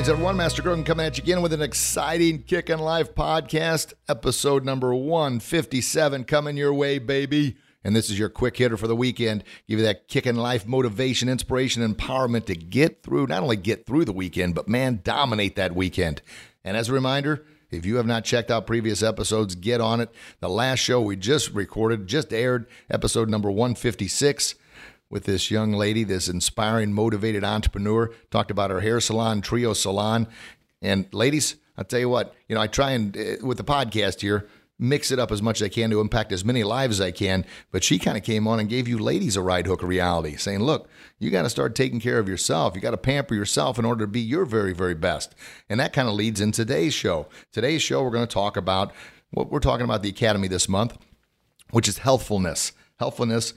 Greetings, everyone. Master Grogan coming at you again with an exciting Kickin' Life podcast, episode number 157 coming your way, baby. And this is your quick hitter for the weekend. Give you that kickin' life motivation, inspiration, empowerment to get through, not only get through the weekend, but man, dominate that weekend. And as a reminder, if you have not checked out previous episodes, get on it. The last show we just recorded, just aired, episode number 156 with this young lady, this inspiring, motivated entrepreneur. Talked about her hair salon, Trio Salon. And ladies, I'll tell you what, you know, I try and, uh, with the podcast here, mix it up as much as I can to impact as many lives as I can. But she kind of came on and gave you ladies a right hook reality, saying, look, you got to start taking care of yourself. You got to pamper yourself in order to be your very, very best. And that kind of leads in today's show. Today's show, we're going to talk about what we're talking about the Academy this month, which is healthfulness. Healthfulness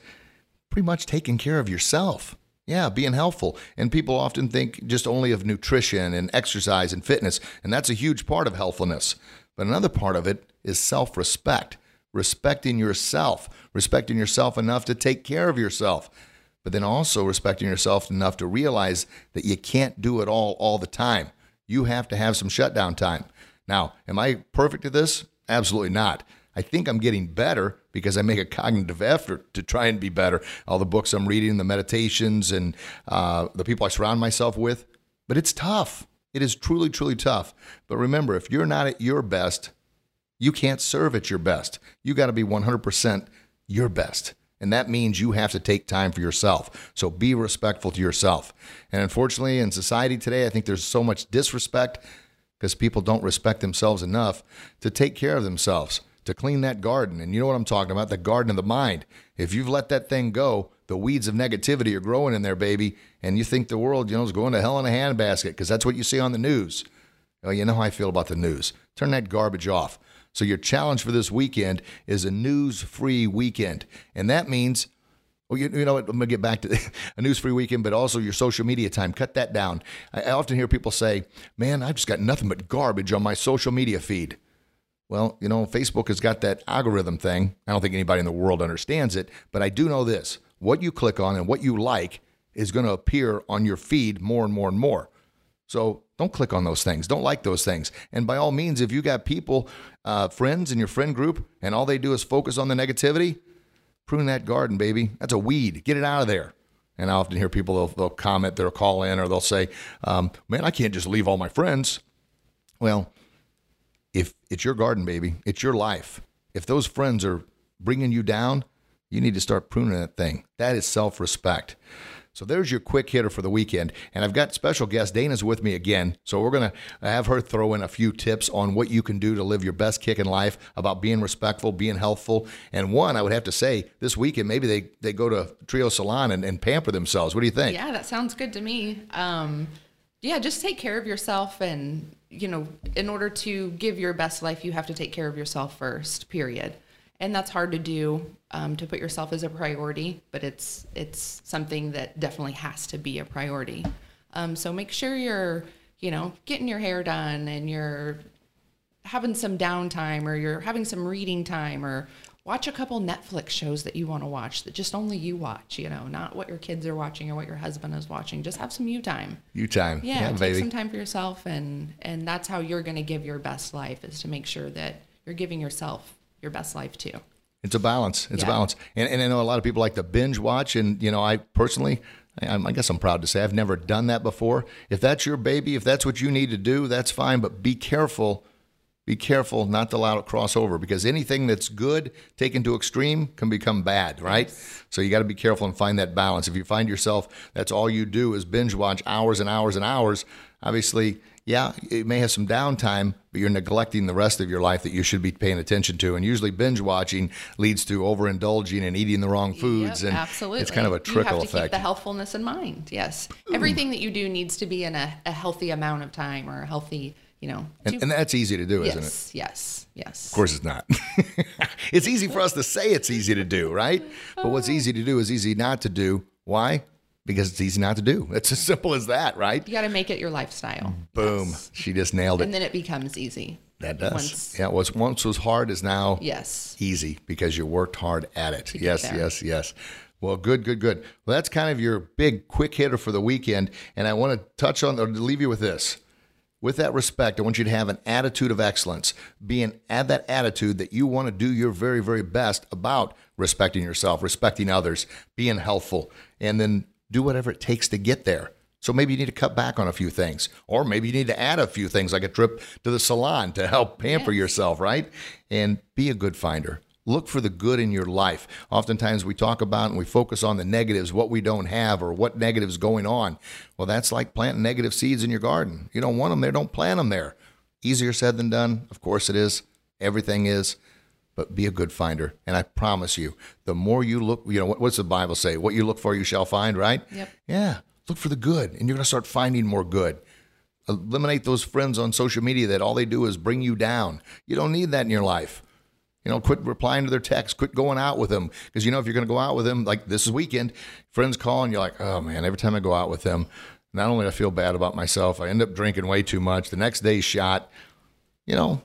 pretty much taking care of yourself. Yeah, being helpful. And people often think just only of nutrition and exercise and fitness, and that's a huge part of healthfulness. But another part of it is self respect, respecting yourself, respecting yourself enough to take care of yourself, but then also respecting yourself enough to realize that you can't do it all all the time. You have to have some shutdown time. Now, am I perfect at this? Absolutely not. I think I'm getting better because I make a cognitive effort to try and be better. All the books I'm reading, the meditations, and uh, the people I surround myself with. But it's tough. It is truly, truly tough. But remember, if you're not at your best, you can't serve at your best. You got to be 100% your best. And that means you have to take time for yourself. So be respectful to yourself. And unfortunately, in society today, I think there's so much disrespect because people don't respect themselves enough to take care of themselves to clean that garden. And you know what I'm talking about the garden of the mind. If you've let that thing go, the weeds of negativity are growing in there, baby. And you think the world, you know, is going to hell in a handbasket because that's what you see on the news. Well, you know how I feel about the news. Turn that garbage off. So, your challenge for this weekend is a news free weekend. And that means well, you, you know what? I'm going to get back to a news free weekend, but also your social media time. Cut that down. I often hear people say, man, I've just got nothing but garbage on my social media feed. Well, you know, Facebook has got that algorithm thing. I don't think anybody in the world understands it, but I do know this what you click on and what you like is going to appear on your feed more and more and more. So don't click on those things. Don't like those things. And by all means, if you got people, uh, friends in your friend group, and all they do is focus on the negativity, prune that garden, baby. That's a weed. Get it out of there. And I often hear people, they'll, they'll comment, they'll call in, or they'll say, um, man, I can't just leave all my friends. Well, if it's your garden, baby, it's your life. If those friends are bringing you down, you need to start pruning that thing. That is self respect. So there's your quick hitter for the weekend. And I've got special guest Dana's with me again. So we're going to have her throw in a few tips on what you can do to live your best kickin' life about being respectful, being helpful. And one, I would have to say, this weekend, maybe they, they go to Trio Salon and, and pamper themselves. What do you think? Yeah, that sounds good to me. Um, yeah, just take care of yourself and you know, in order to give your best life, you have to take care of yourself first. Period. And that's hard to do um, to put yourself as a priority, but it's it's something that definitely has to be a priority. Um, so make sure you're you know getting your hair done and you're having some downtime or you're having some reading time or watch a couple Netflix shows that you want to watch that just only you watch, you know, not what your kids are watching or what your husband is watching. Just have some you time. You time. Yeah, yeah take baby. some time for yourself and and that's how you're going to give your best life is to make sure that you're giving yourself your best life too. It's a balance. It's yeah. a balance. And, and I know a lot of people like to binge watch and you know, I personally I, I guess I'm proud to say I've never done that before. If that's your baby, if that's what you need to do, that's fine, but be careful be careful not to allow it cross over because anything that's good taken to extreme can become bad, right? Yes. So you got to be careful and find that balance. If you find yourself that's all you do is binge watch hours and hours and hours, obviously yeah, it may have some downtime, but you're neglecting the rest of your life that you should be paying attention to. And usually, binge watching leads to overindulging and eating the wrong foods, Yep, and absolutely. it's kind of a trickle You have to effect. keep the healthfulness in mind. Yes, hmm. everything that you do needs to be in a, a healthy amount of time or a healthy, you know. and, and that's easy to do, isn't it? yes, yes, yes. Of course, it's not. it's easy for us to say it's easy to do, right? But what's easy to do is easy not to do. Why? Because it's easy not to do. It's as simple as that, right? You got to make it your lifestyle. Boom. Yes. She just nailed it. And then it becomes easy. that does. once- yeah, what once was hard is now Yes. easy because you worked hard at it. Yes, yes, yes. Well, good, good, good. Well, that's kind of your big quick hitter for the weekend. And I want to touch on or leave you with this. With that respect, I want you to have an attitude of excellence. Being at that attitude that you want to do your very, very best about respecting yourself, respecting others, being helpful, and then do whatever it takes to get there. So maybe you need to cut back on a few things, or maybe you need to add a few things like a trip to the salon to help pamper yourself, right? And be a good finder. Look for the good in your life. Oftentimes we talk about and we focus on the negatives, what we don't have or what negatives going on. Well, that's like planting negative seeds in your garden. You don't want them there, don't plant them there. Easier said than done. Of course it is. Everything is. But be a good finder. And I promise you, the more you look, you know, what, what's the Bible say? What you look for, you shall find, right? Yep. Yeah. Look for the good, and you're going to start finding more good. Eliminate those friends on social media that all they do is bring you down. You don't need that in your life. You know, quit replying to their texts, quit going out with them. Because you know, if you're going to go out with them, like this weekend, friends call and you're like, oh man, every time I go out with them, not only do I feel bad about myself, I end up drinking way too much. The next day's shot, you know,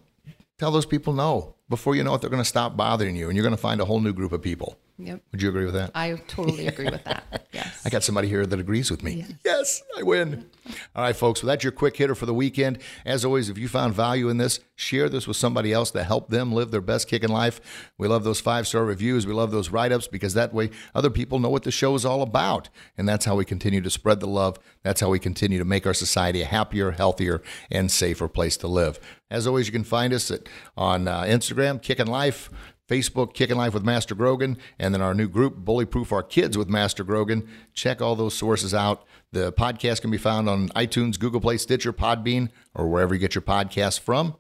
tell those people no. Before you know it, they're going to stop bothering you and you're going to find a whole new group of people. Yep. Would you agree with that? I totally agree with that. Yes. I got somebody here that agrees with me. Yes, I win. All right, folks. Well, that's your quick hitter for the weekend. As always, if you found value in this, share this with somebody else to help them live their best kickin' life. We love those five star reviews. We love those write ups because that way other people know what the show is all about. And that's how we continue to spread the love. That's how we continue to make our society a happier, healthier, and safer place to live. As always, you can find us at, on uh, Instagram, Kickin' Life. Facebook, Kickin' Life with Master Grogan, and then our new group, Bully Proof Our Kids with Master Grogan. Check all those sources out. The podcast can be found on iTunes, Google Play, Stitcher, Podbean, or wherever you get your podcasts from.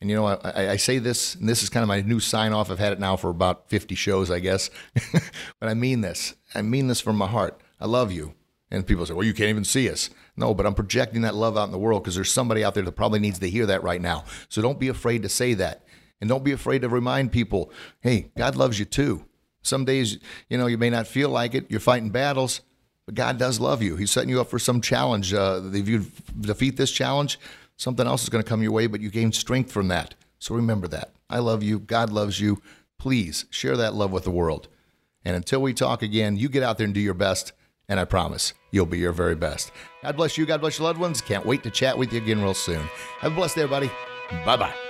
And you know, I, I say this, and this is kind of my new sign off. I've had it now for about 50 shows, I guess. but I mean this. I mean this from my heart. I love you. And people say, well, you can't even see us. No, but I'm projecting that love out in the world because there's somebody out there that probably needs to hear that right now. So don't be afraid to say that. And don't be afraid to remind people, hey, God loves you too. Some days, you know, you may not feel like it. You're fighting battles, but God does love you. He's setting you up for some challenge. Uh, if you defeat this challenge, something else is going to come your way, but you gain strength from that. So remember that. I love you. God loves you. Please share that love with the world. And until we talk again, you get out there and do your best. And I promise you'll be your very best. God bless you. God bless your loved ones. Can't wait to chat with you again real soon. Have a blessed day, everybody. Bye bye.